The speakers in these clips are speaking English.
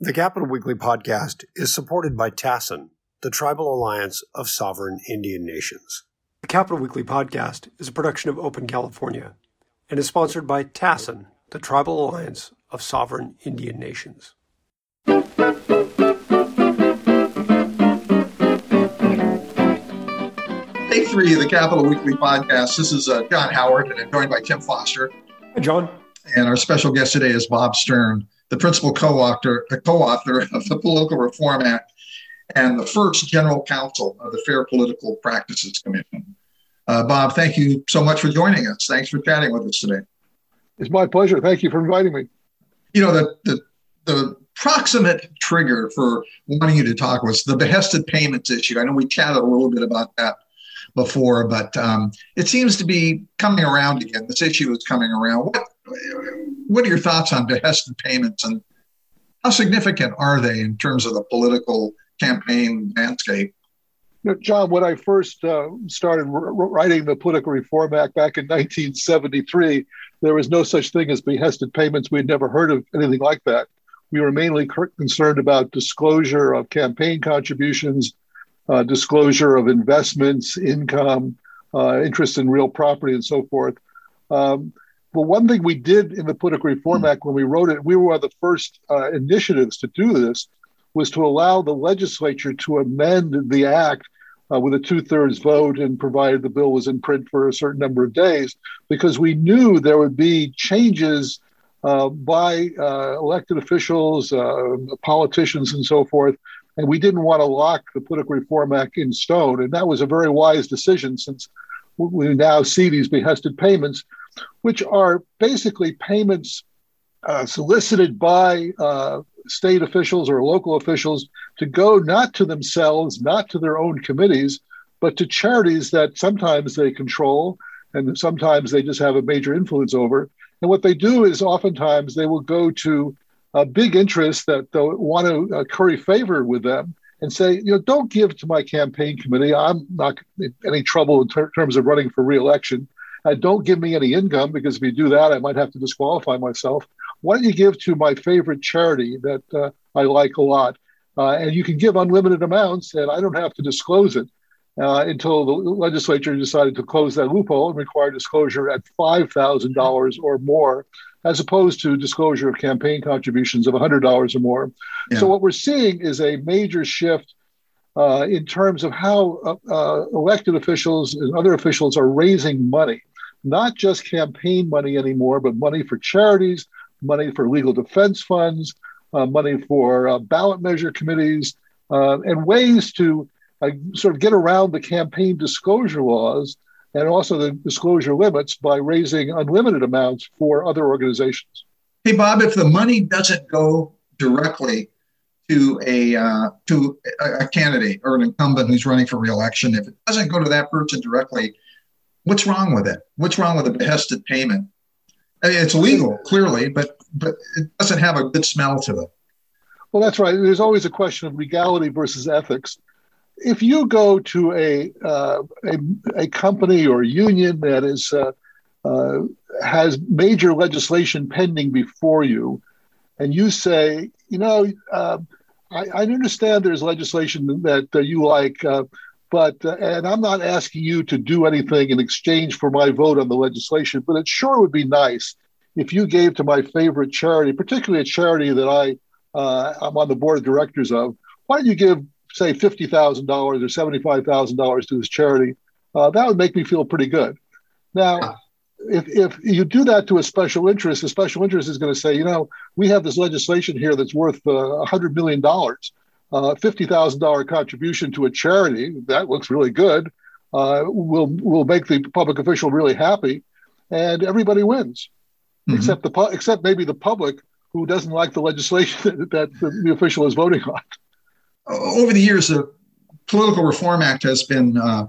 The Capitol Weekly podcast is supported by TASIN, the Tribal Alliance of Sovereign Indian Nations. The Capitol Weekly podcast is a production of Open California and is sponsored by TASIN, the Tribal Alliance of Sovereign Indian Nations. Day three of the Capitol Weekly podcast. This is uh, John Howard, and I'm joined by Tim Foster. Hi, John. And our special guest today is Bob Stern the principal co-author, co-author of the Political Reform Act and the first general counsel of the Fair Political Practices Commission. Uh, Bob, thank you so much for joining us. Thanks for chatting with us today. It's my pleasure. Thank you for inviting me. You know, the, the, the proximate trigger for wanting you to talk was the behested payments issue. I know we chatted a little bit about that before, but um, it seems to be coming around again. This issue is coming around. What, what are your thoughts on behested payments and how significant are they in terms of the political campaign landscape? John, when I first uh, started writing the Political Reform Act back in 1973, there was no such thing as behested payments. We'd never heard of anything like that. We were mainly concerned about disclosure of campaign contributions, uh, disclosure of investments, income, uh, interest in real property, and so forth. Um, well, one thing we did in the Political Reform hmm. Act when we wrote it, we were one of the first uh, initiatives to do this, was to allow the legislature to amend the act uh, with a two thirds vote and provided the bill was in print for a certain number of days, because we knew there would be changes uh, by uh, elected officials, uh, politicians, and so forth. And we didn't want to lock the Political Reform Act in stone. And that was a very wise decision since we now see these behested payments which are basically payments uh, solicited by uh, state officials or local officials to go not to themselves, not to their own committees, but to charities that sometimes they control and sometimes they just have a major influence over. And what they do is oftentimes they will go to a big interest that want to uh, curry favor with them and say, you know, don't give to my campaign committee. I'm not in any trouble in ter- terms of running for reelection. Uh, don't give me any income because if you do that, I might have to disqualify myself. Why don't you give to my favorite charity that uh, I like a lot? Uh, and you can give unlimited amounts, and I don't have to disclose it uh, until the legislature decided to close that loophole and require disclosure at $5,000 or more, as opposed to disclosure of campaign contributions of $100 or more. Yeah. So, what we're seeing is a major shift uh, in terms of how uh, uh, elected officials and other officials are raising money not just campaign money anymore, but money for charities, money for legal defense funds, uh, money for uh, ballot measure committees, uh, and ways to uh, sort of get around the campaign disclosure laws and also the disclosure limits by raising unlimited amounts for other organizations. Hey, Bob, if the money doesn't go directly to a uh, to a, candidate or an incumbent who's running for reelection, if it doesn't go to that person directly, What's wrong with it? What's wrong with a behested payment? It's legal, clearly, but but it doesn't have a good smell to it. Well, that's right. There's always a question of legality versus ethics. If you go to a uh, a, a, company or union that is uh, uh, has major legislation pending before you, and you say, you know, uh, I, I, understand there's legislation that you like, uh, but, uh, and I'm not asking you to do anything in exchange for my vote on the legislation, but it sure would be nice if you gave to my favorite charity, particularly a charity that I, uh, I'm on the board of directors of. Why don't you give, say, $50,000 or $75,000 to this charity? Uh, that would make me feel pretty good. Now, if, if you do that to a special interest, the special interest is going to say, you know, we have this legislation here that's worth uh, $100 million uh, $50,000 contribution to a charity, that looks really good, uh, will, will make the public official really happy, and everybody wins, mm-hmm. except, the, except maybe the public who doesn't like the legislation that, that the official is voting on. Over the years, the Political Reform Act has been uh,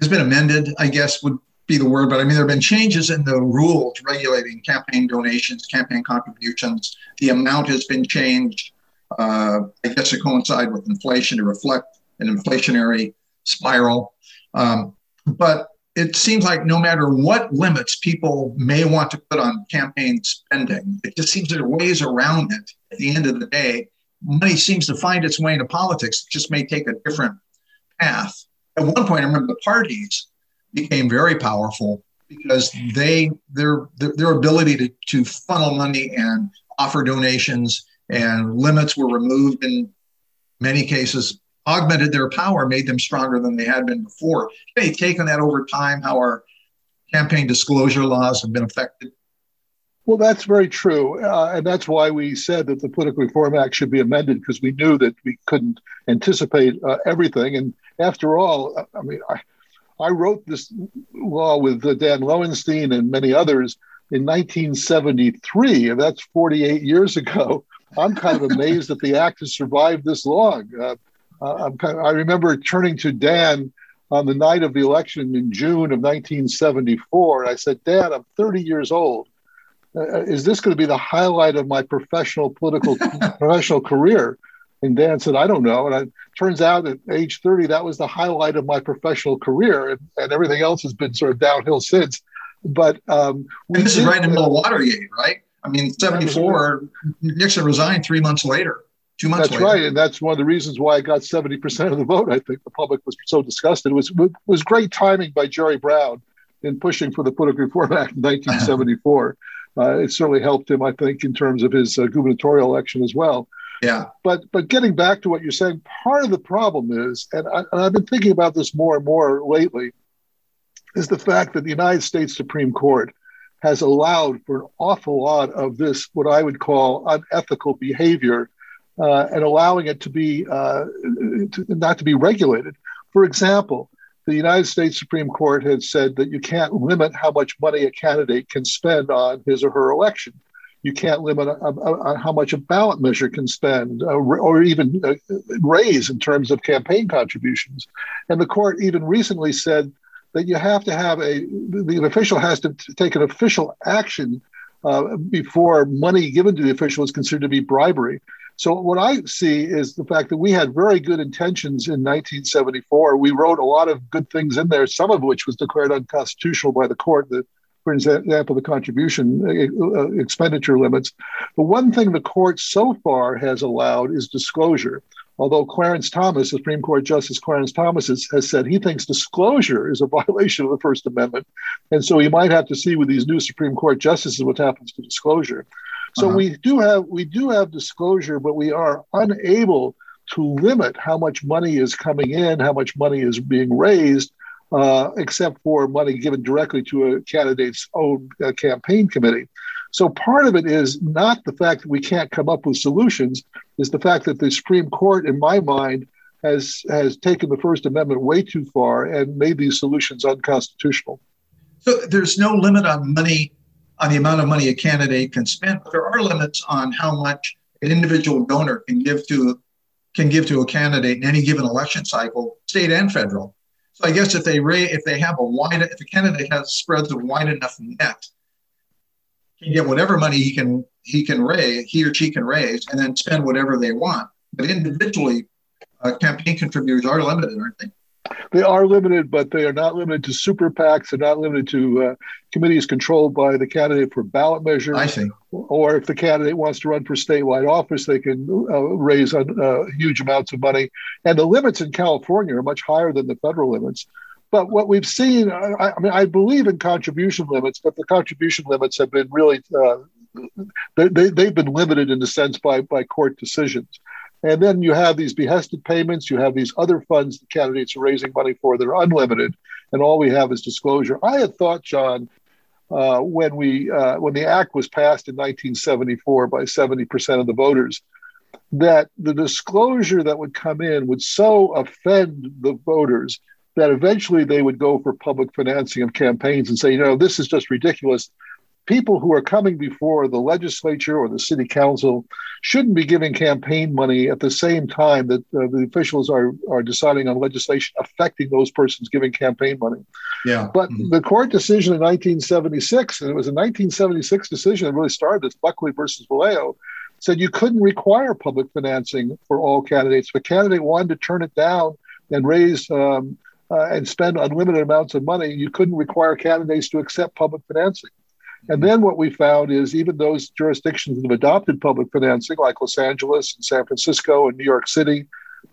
has been amended. I guess would be the word, but I mean there have been changes in the rules regulating campaign donations, campaign contributions. The amount has been changed I guess to coincide with inflation to reflect an inflationary spiral. Um, but it seems like no matter what limits people may want to put on campaign spending, it just seems there are ways around it at the end of the day money seems to find its way into politics. It just may take a different path. At one point, I remember the parties became very powerful because they their their, their ability to, to funnel money and offer donations and limits were removed in many cases augmented their power made them stronger than they had been before okay taken that over time how our campaign disclosure laws have been affected well, that's very true. Uh, and that's why we said that the Political Reform Act should be amended because we knew that we couldn't anticipate uh, everything. And after all, uh, I mean, I, I wrote this law with uh, Dan Lowenstein and many others in 1973, and that's 48 years ago. I'm kind of amazed that the act has survived this long. Uh, uh kind of, i remember turning to Dan on the night of the election in June of 1974. I said, Dan, I'm 30 years old uh, is this going to be the highlight of my professional political professional career? And Dan said, I don't know. And it turns out at age 30, that was the highlight of my professional career. And, and everything else has been sort of downhill since. But um, and this did, is right in the middle of Watergate, right? I mean, 74, Nixon resigned three months later. Two months that's later. right. And that's one of the reasons why I got 70% of the vote. I think the public was so disgusted. It was, it was great timing by Jerry Brown in pushing for the Political Reform Act in 1974 uh, it certainly helped him, I think, in terms of his uh, gubernatorial election as well. Yeah. But but getting back to what you're saying, part of the problem is, and, I, and I've been thinking about this more and more lately, is the fact that the United States Supreme Court has allowed for an awful lot of this, what I would call unethical behavior, uh, and allowing it to be uh, to, not to be regulated. For example, the United States Supreme Court had said that you can't limit how much money a candidate can spend on his or her election. You can't limit a, a, a, how much a ballot measure can spend uh, or even uh, raise in terms of campaign contributions. And the court even recently said that you have to have a, the official has to take an official action uh, before money given to the official is considered to be bribery. So what I see is the fact that we had very good intentions in 1974. We wrote a lot of good things in there, some of which was declared unconstitutional by the court. The, for example, the contribution uh, uh, expenditure limits. The one thing the court so far has allowed is disclosure. Although Clarence Thomas, Supreme Court Justice Clarence Thomas, has, has said he thinks disclosure is a violation of the First Amendment, and so he might have to see with these new Supreme Court justices what happens to disclosure. So uh-huh. we do have we do have disclosure, but we are unable to limit how much money is coming in, how much money is being raised, uh, except for money given directly to a candidate's own uh, campaign committee. So part of it is not the fact that we can't come up with solutions, is the fact that the Supreme Court, in my mind, has has taken the First Amendment way too far and made these solutions unconstitutional. So there's no limit on money on the amount of money a candidate can spend, but there are limits on how much an individual donor can give to can give to a candidate in any given election cycle, state and federal. So I guess if they if they have a wide, if a candidate has spreads a wide enough net, can get whatever money he can he can raise, he or she can raise, and then spend whatever they want. But individually, uh, campaign contributors are limited, aren't they? They are limited, but they are not limited to super PACs. They're not limited to uh, committees controlled by the candidate for ballot measures. I see. Or if the candidate wants to run for statewide office, they can uh, raise uh, huge amounts of money. And the limits in California are much higher than the federal limits. But what we've seen, I, I mean, I believe in contribution limits, but the contribution limits have been really, uh, they, they, have been limited in a sense by, by court decisions. And then you have these behested payments, you have these other funds the candidates are raising money for that are unlimited, and all we have is disclosure. I had thought, John, uh, when we uh, when the act was passed in 1974 by 70% of the voters, that the disclosure that would come in would so offend the voters that eventually they would go for public financing of campaigns and say, you know, this is just ridiculous people who are coming before the legislature or the city council shouldn't be giving campaign money at the same time that uh, the officials are are deciding on legislation affecting those persons giving campaign money. Yeah. But mm-hmm. the court decision in 1976, and it was a 1976 decision that really started this, Buckley versus Valeo, said you couldn't require public financing for all candidates. If a candidate wanted to turn it down and raise um, uh, and spend unlimited amounts of money, you couldn't require candidates to accept public financing. And then what we found is even those jurisdictions that have adopted public financing, like Los Angeles and San Francisco and New York City,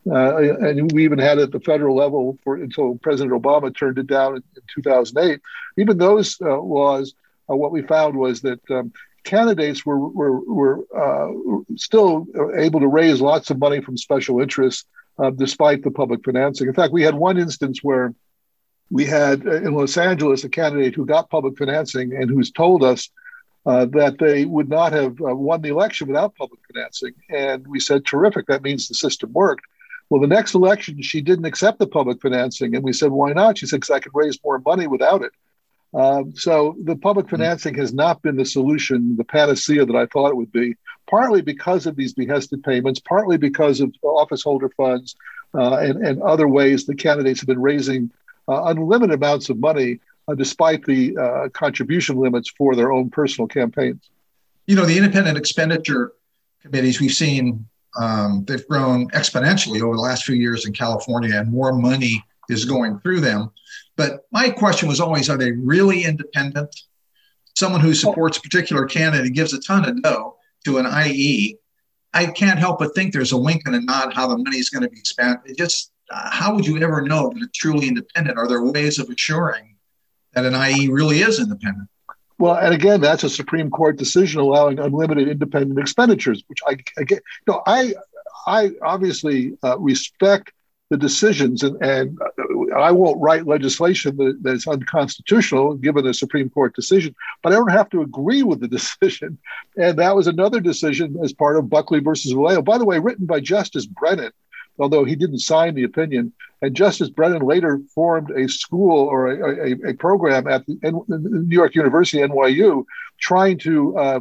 uh, and we even had it at the federal level for until President Obama turned it down in, in 2008. Even those uh, laws, uh, what we found was that um, candidates were were, were uh, still able to raise lots of money from special interests uh, despite the public financing. In fact, we had one instance where we had uh, in Los Angeles a candidate who got public financing and who's told us uh, that they would not have uh, won the election without public financing. And we said, terrific, that means the system worked. Well, the next election, she didn't accept the public financing. And we said, why not? She said, because I could raise more money without it. Um, so the public financing has not been the solution, the panacea that I thought it would be, partly because of these behested payments, partly because of office holder funds uh, and, and other ways the candidates have been raising uh, unlimited amounts of money uh, despite the uh, contribution limits for their own personal campaigns. You know, the independent expenditure committees we've seen um, they've grown exponentially over the last few years in California, and more money is going through them. But my question was always: Are they really independent? Someone who supports a particular candidate gives a ton of dough to an IE. I can't help but think there's a wink and a nod how the money is going to be spent. It just uh, how would you ever know that it's truly independent? Are there ways of assuring that an IE really is independent? Well, and again, that's a Supreme Court decision allowing unlimited independent expenditures, which I again, you know, I I obviously uh, respect the decisions, and, and I won't write legislation that, that's unconstitutional given a Supreme Court decision, but I don't have to agree with the decision. And that was another decision as part of Buckley versus Valeo. By the way, written by Justice Brennan, although he didn't sign the opinion. And Justice Brennan later formed a school or a, a, a program at the New York University, NYU, trying to uh,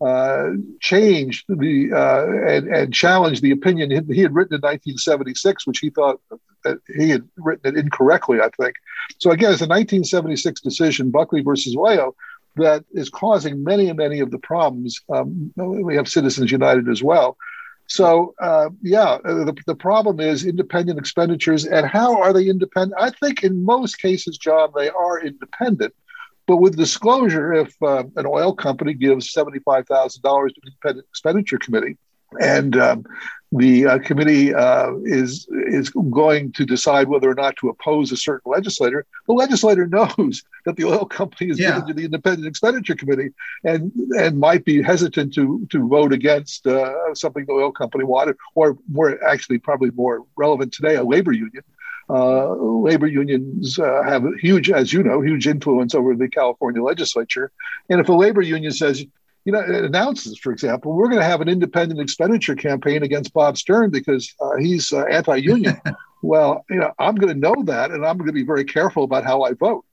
uh, change the uh, and, and challenge the opinion he had written in 1976, which he thought that he had written it incorrectly, I think. So again, it's a 1976 decision, Buckley versus Valeo, that is causing many and many of the problems. Um, we have Citizens United as well. So, uh, yeah, the, the problem is independent expenditures. And how are they independent? I think in most cases, John, they are independent. But with disclosure, if uh, an oil company gives $75,000 to an independent expenditure committee, and um, the uh, committee uh, is is going to decide whether or not to oppose a certain legislator. The legislator knows that the oil company is yeah. given to the Independent Expenditure Committee, and and might be hesitant to to vote against uh, something the oil company wanted, or more actually probably more relevant today, a labor union. Uh, labor unions uh, have huge, as you know, huge influence over the California legislature. And if a labor union says, you know, announces, for example, we're going to have an independent expenditure campaign against Bob Stern because uh, he's uh, anti-union. well, you know, I'm going to know that, and I'm going to be very careful about how I vote.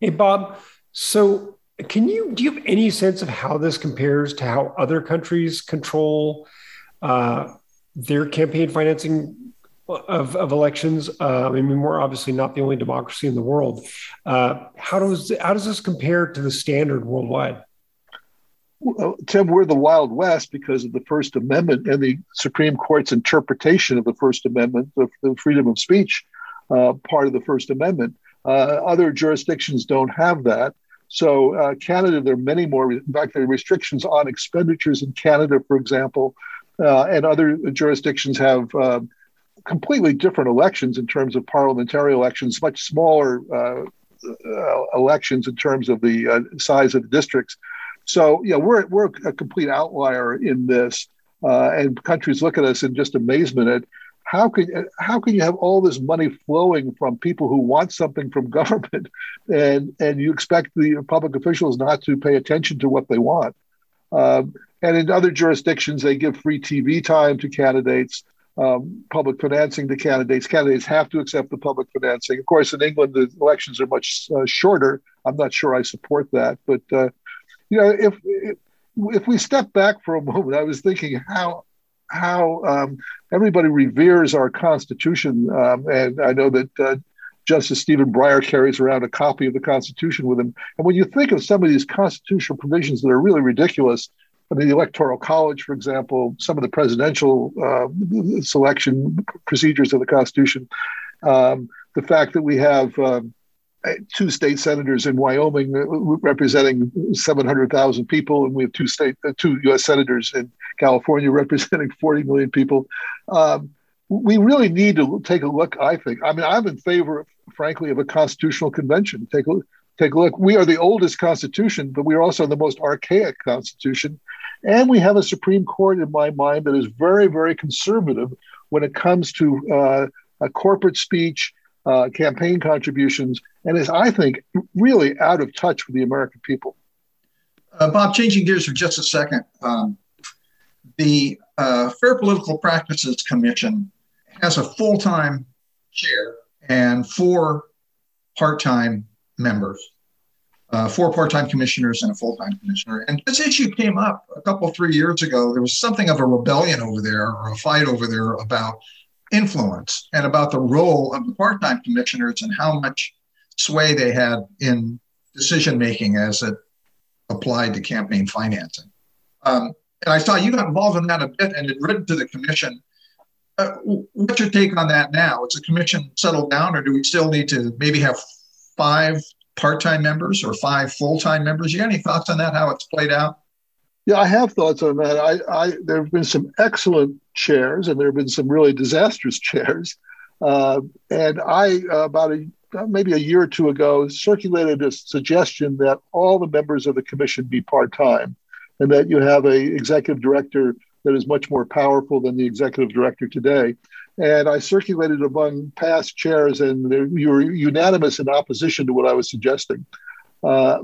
Hey, Bob. So, can you do you have any sense of how this compares to how other countries control uh, their campaign financing of, of elections? Uh, I mean, we're obviously not the only democracy in the world. Uh, how does how does this compare to the standard worldwide? Well, Tim, we're the Wild West because of the First Amendment and the Supreme Court's interpretation of the First Amendment, the, the freedom of speech uh, part of the First Amendment. Uh, other jurisdictions don't have that. So, uh, Canada, there are many more. In fact, there are restrictions on expenditures in Canada, for example, uh, and other jurisdictions have uh, completely different elections in terms of parliamentary elections, much smaller uh, elections in terms of the size of the districts. So, yeah, we're, we're a complete outlier in this. Uh, and countries look at us in just amazement at how can how can you have all this money flowing from people who want something from government, and and you expect the public officials not to pay attention to what they want. Um, and in other jurisdictions, they give free TV time to candidates, um, public financing to candidates. Candidates have to accept the public financing. Of course, in England, the elections are much uh, shorter. I'm not sure I support that, but uh, you know, if if we step back for a moment, I was thinking how how um, everybody reveres our Constitution, um, and I know that uh, Justice Stephen Breyer carries around a copy of the Constitution with him. And when you think of some of these constitutional provisions that are really ridiculous, the Electoral College, for example, some of the presidential uh, selection procedures of the Constitution, um, the fact that we have um, two state senators in Wyoming uh, representing 700,000 people, and we have two state, uh, two U.S. senators in California representing 40 million people. Um, we really need to take a look. I think. I mean, I'm in favor, frankly, of a constitutional convention. Take a take a look. We are the oldest constitution, but we are also the most archaic constitution, and we have a Supreme Court, in my mind, that is very, very conservative when it comes to uh, corporate speech uh, campaign contributions, and is, I think, really out of touch with the American people. Uh, Bob, changing gears for just a second. Um, the uh, Fair Political Practices Commission has a full time chair and four part time members, uh, four part time commissioners and a full time commissioner. And this issue came up a couple, three years ago. There was something of a rebellion over there or a fight over there about influence and about the role of the part-time commissioners and how much sway they had in decision making as it applied to campaign financing. Um, and I saw you got involved in that a bit and had written to the commission. Uh, what's your take on that now? Is the commission settled down, or do we still need to maybe have five part-time members or five full-time members? You got any thoughts on that? How it's played out? Yeah, I have thoughts on that. I, I there have been some excellent chairs, and there have been some really disastrous chairs. Uh, and I, uh, about a maybe a year or two ago, circulated a suggestion that all the members of the commission be part time, and that you have a executive director that is much more powerful than the executive director today. And I circulated among past chairs, and you were unanimous in opposition to what I was suggesting. Uh,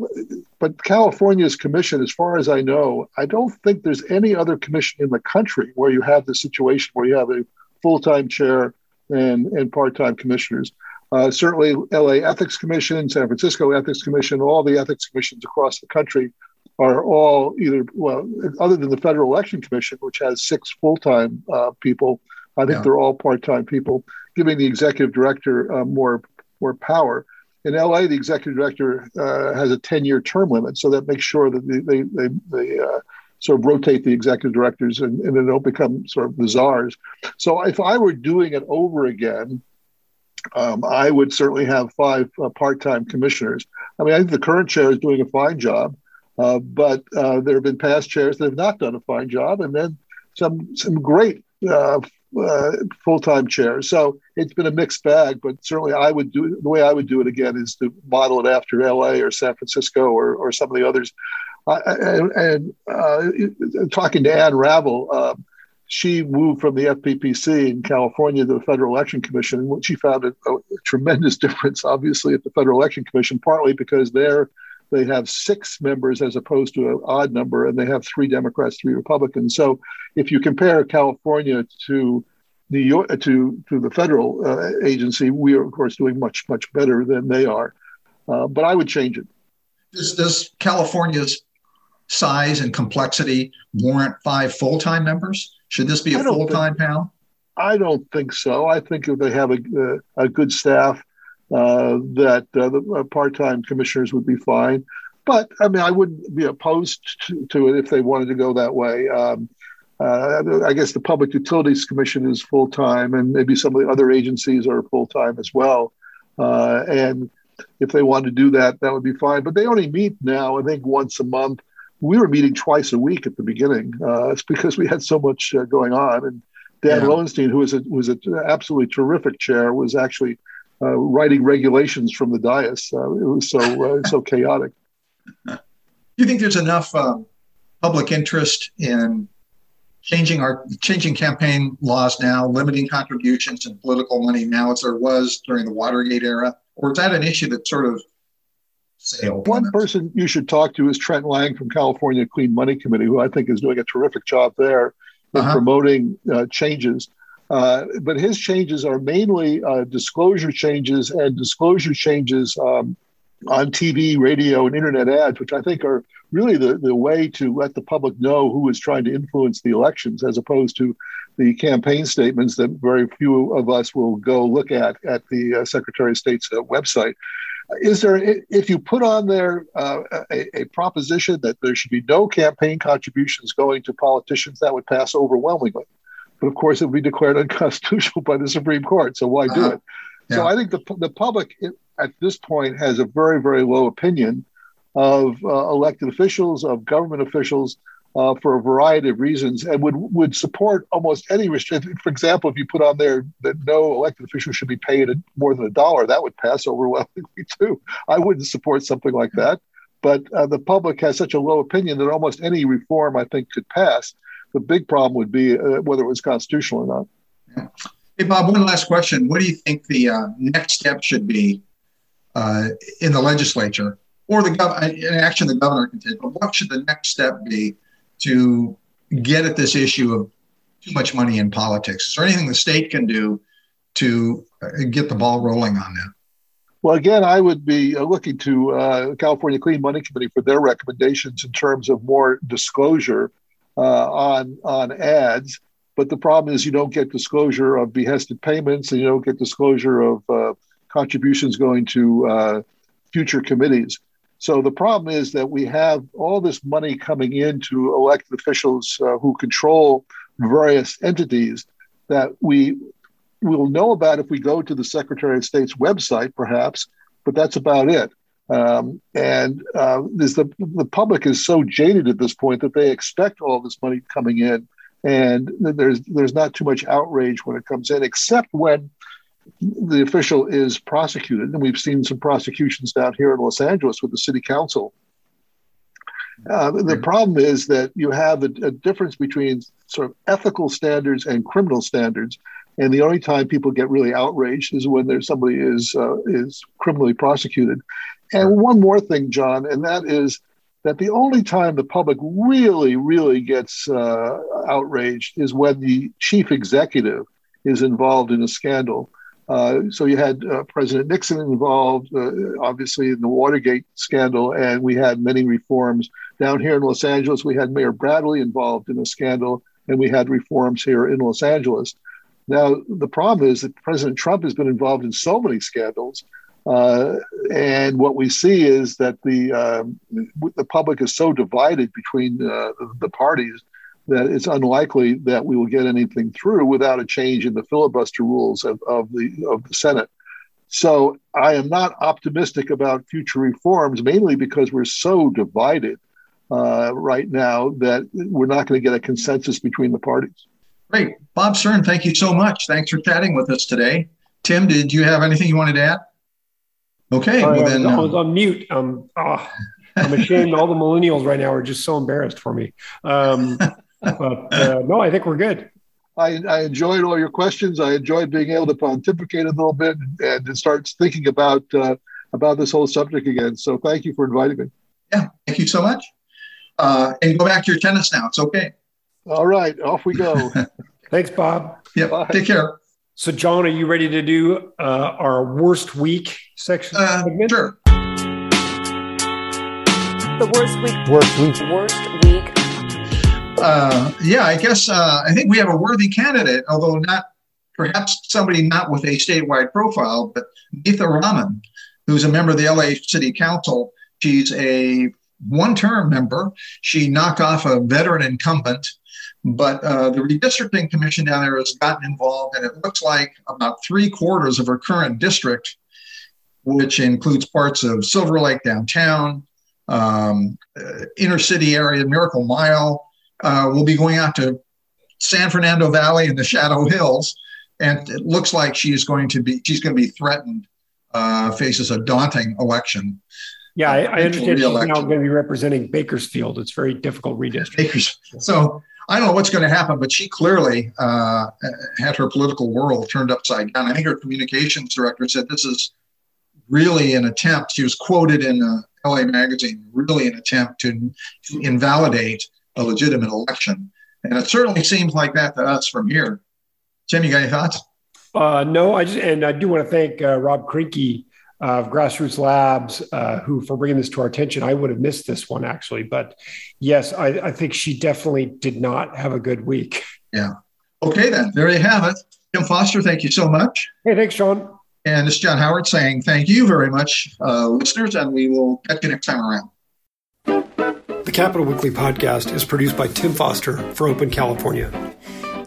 but California's commission, as far as I know, I don't think there's any other commission in the country where you have the situation where you have a full-time chair and, and part-time commissioners. Uh, certainly, LA Ethics Commission, San Francisco Ethics Commission, all the ethics commissions across the country are all either well, other than the Federal Election Commission, which has six full-time uh, people. I think yeah. they're all part-time people, giving the executive director uh, more more power in LA, the executive director uh, has a 10 year term limit. So that makes sure that they, they, they, uh, sort of rotate the executive directors and, and they don't become sort of the czars. So if I were doing it over again, um, I would certainly have five uh, part time commissioners. I mean, I think the current chair is doing a fine job, uh, but uh, there have been past chairs that have not done a fine job, and then some some great uh, uh, full-time chairs. So it's been a mixed bag, but certainly I would do the way I would do it again is to model it after LA or San Francisco or, or some of the others. Uh, and, and uh, talking to Ann Ravel, um, she moved from the FPPC in California to the Federal Election Commission. And she found a, a tremendous difference, obviously, at the Federal Election Commission, partly because they're they have six members as opposed to an odd number, and they have three Democrats, three Republicans. So if you compare California to New York to to the federal uh, agency, we are of course doing much much better than they are. Uh, but I would change it. Does, does California's size and complexity warrant five full time members? Should this be a full time panel? I don't think so. I think if they have a, a, a good staff, uh, that uh, the uh, part-time commissioners would be fine. But I mean, I wouldn't be opposed to, to it if they wanted to go that way. Um, uh, I guess the Public Utilities Commission is full time, and maybe some of the other agencies are full time as well. Uh, and if they wanted to do that, that would be fine. But they only meet now, I think, once a month. We were meeting twice a week at the beginning. Uh, it's because we had so much going on. And Dan yeah. Lowenstein, who was a was an absolutely terrific chair, was actually uh, writing regulations from the dais. Uh, it was so uh, so chaotic. Do you think there's enough um, public interest in changing our changing campaign laws now, limiting contributions and political money now as there was during the Watergate era, or is that an issue that sort of sailed? One person you should talk to is Trent Lang from California Clean Money Committee, who I think is doing a terrific job there in uh-huh. promoting uh, changes. Uh, but his changes are mainly uh, disclosure changes and disclosure changes um, on TV, radio, and internet ads, which I think are really the, the way to let the public know who is trying to influence the elections, as opposed to the campaign statements that very few of us will go look at at the uh, Secretary of State's uh, website. Is there, if you put on there uh, a, a proposition that there should be no campaign contributions going to politicians, that would pass overwhelmingly. But of course, it would be declared unconstitutional by the Supreme Court. So why do uh-huh. it? Yeah. So I think the, the public at this point has a very, very low opinion of uh, elected officials, of government officials, uh, for a variety of reasons, and would would support almost any restriction. For example, if you put on there that no elected official should be paid more than a dollar, that would pass overwhelmingly too. I wouldn't support something like that. But uh, the public has such a low opinion that almost any reform, I think, could pass. The big problem would be uh, whether it was constitutional or not. Hey, Bob, one last question. What do you think the uh, next step should be uh, in the legislature or the gov- an action the governor can take? But what should the next step be to get at this issue of too much money in politics? Is there anything the state can do to uh, get the ball rolling on that? Well, again, I would be uh, looking to uh, California Clean Money Committee for their recommendations in terms of more disclosure on on ads. But the problem is you don't get disclosure of behested payments, and you don't get disclosure of uh, contributions going to uh, future committees. So the problem is that we have all this money coming into elected officials uh, who control various entities that we will know about if we go to the Secretary of State's website, perhaps, but that's about it. Um, and uh, the, the public is so jaded at this point that they expect all this money coming in, and there's there's not too much outrage when it comes in, except when the official is prosecuted. And we've seen some prosecutions down here in Los Angeles with the city council. Uh, the problem is that you have a, a difference between sort of ethical standards and criminal standards. And the only time people get really outraged is when there's somebody is uh, is criminally prosecuted. And one more thing, John, and that is that the only time the public really, really gets uh, outraged is when the chief executive is involved in a scandal. Uh, so you had uh, President Nixon involved, uh, obviously, in the Watergate scandal, and we had many reforms. Down here in Los Angeles, we had Mayor Bradley involved in a scandal, and we had reforms here in Los Angeles. Now, the problem is that President Trump has been involved in so many scandals. Uh, and what we see is that the um, the public is so divided between uh, the parties that it's unlikely that we will get anything through without a change in the filibuster rules of, of the of the Senate. So I am not optimistic about future reforms, mainly because we're so divided uh, right now that we're not going to get a consensus between the parties. Great, Bob Stern, thank you so much. Thanks for chatting with us today. Tim, did you have anything you wanted to add? Okay, well then I was on mute. Um, oh, I'm ashamed. All the millennials right now are just so embarrassed for me. Um, but uh, no, I think we're good. I, I, enjoyed all your questions. I enjoyed being able to pontificate a little bit and, and start thinking about uh, about this whole subject again. So thank you for inviting me. Yeah, thank you so much. Uh, and go back to your tennis now. It's okay. All right, off we go. Thanks, Bob. Yep. Take care. So, John, are you ready to do uh, our worst week section? Uh, sure. The worst week. Worst week. Worst week uh, yeah, I guess uh, I think we have a worthy candidate, although not perhaps somebody not with a statewide profile, but Nithya Raman, who's a member of the LA City Council. She's a one term member. She knocked off a veteran incumbent, but uh, the redistricting commission down there has gotten involved, and it looks like about three quarters of her current district, which includes parts of Silver Lake downtown, um, uh, inner city area, Miracle Mile, uh, will be going out to San Fernando Valley and the Shadow Hills, and it looks like she's going to be she's going to be threatened, uh, faces a daunting election. Yeah, I, I understand she's now going to be representing Bakersfield. It's very difficult redistricting. So I don't know what's going to happen, but she clearly uh, had her political world turned upside down. I think her communications director said this is really an attempt. She was quoted in uh, LA Magazine, really an attempt to, to invalidate a legitimate election. And it certainly seems like that to us from here. Jim, you got any thoughts? Uh, no, I just, and I do want to thank uh, Rob Krinke of Grassroots Labs, uh, who for bringing this to our attention. I would have missed this one actually, but yes, I, I think she definitely did not have a good week. Yeah. Okay, then there you have it. Tim Foster, thank you so much. Hey, thanks, Sean. And it's John Howard saying thank you very much, uh, listeners, and we will catch you next time around. The Capitol Weekly podcast is produced by Tim Foster for Open California.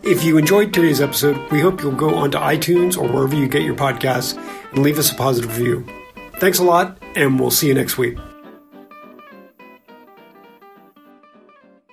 If you enjoyed today's episode, we hope you'll go onto iTunes or wherever you get your podcasts and leave us a positive review. Thanks a lot, and we'll see you next week.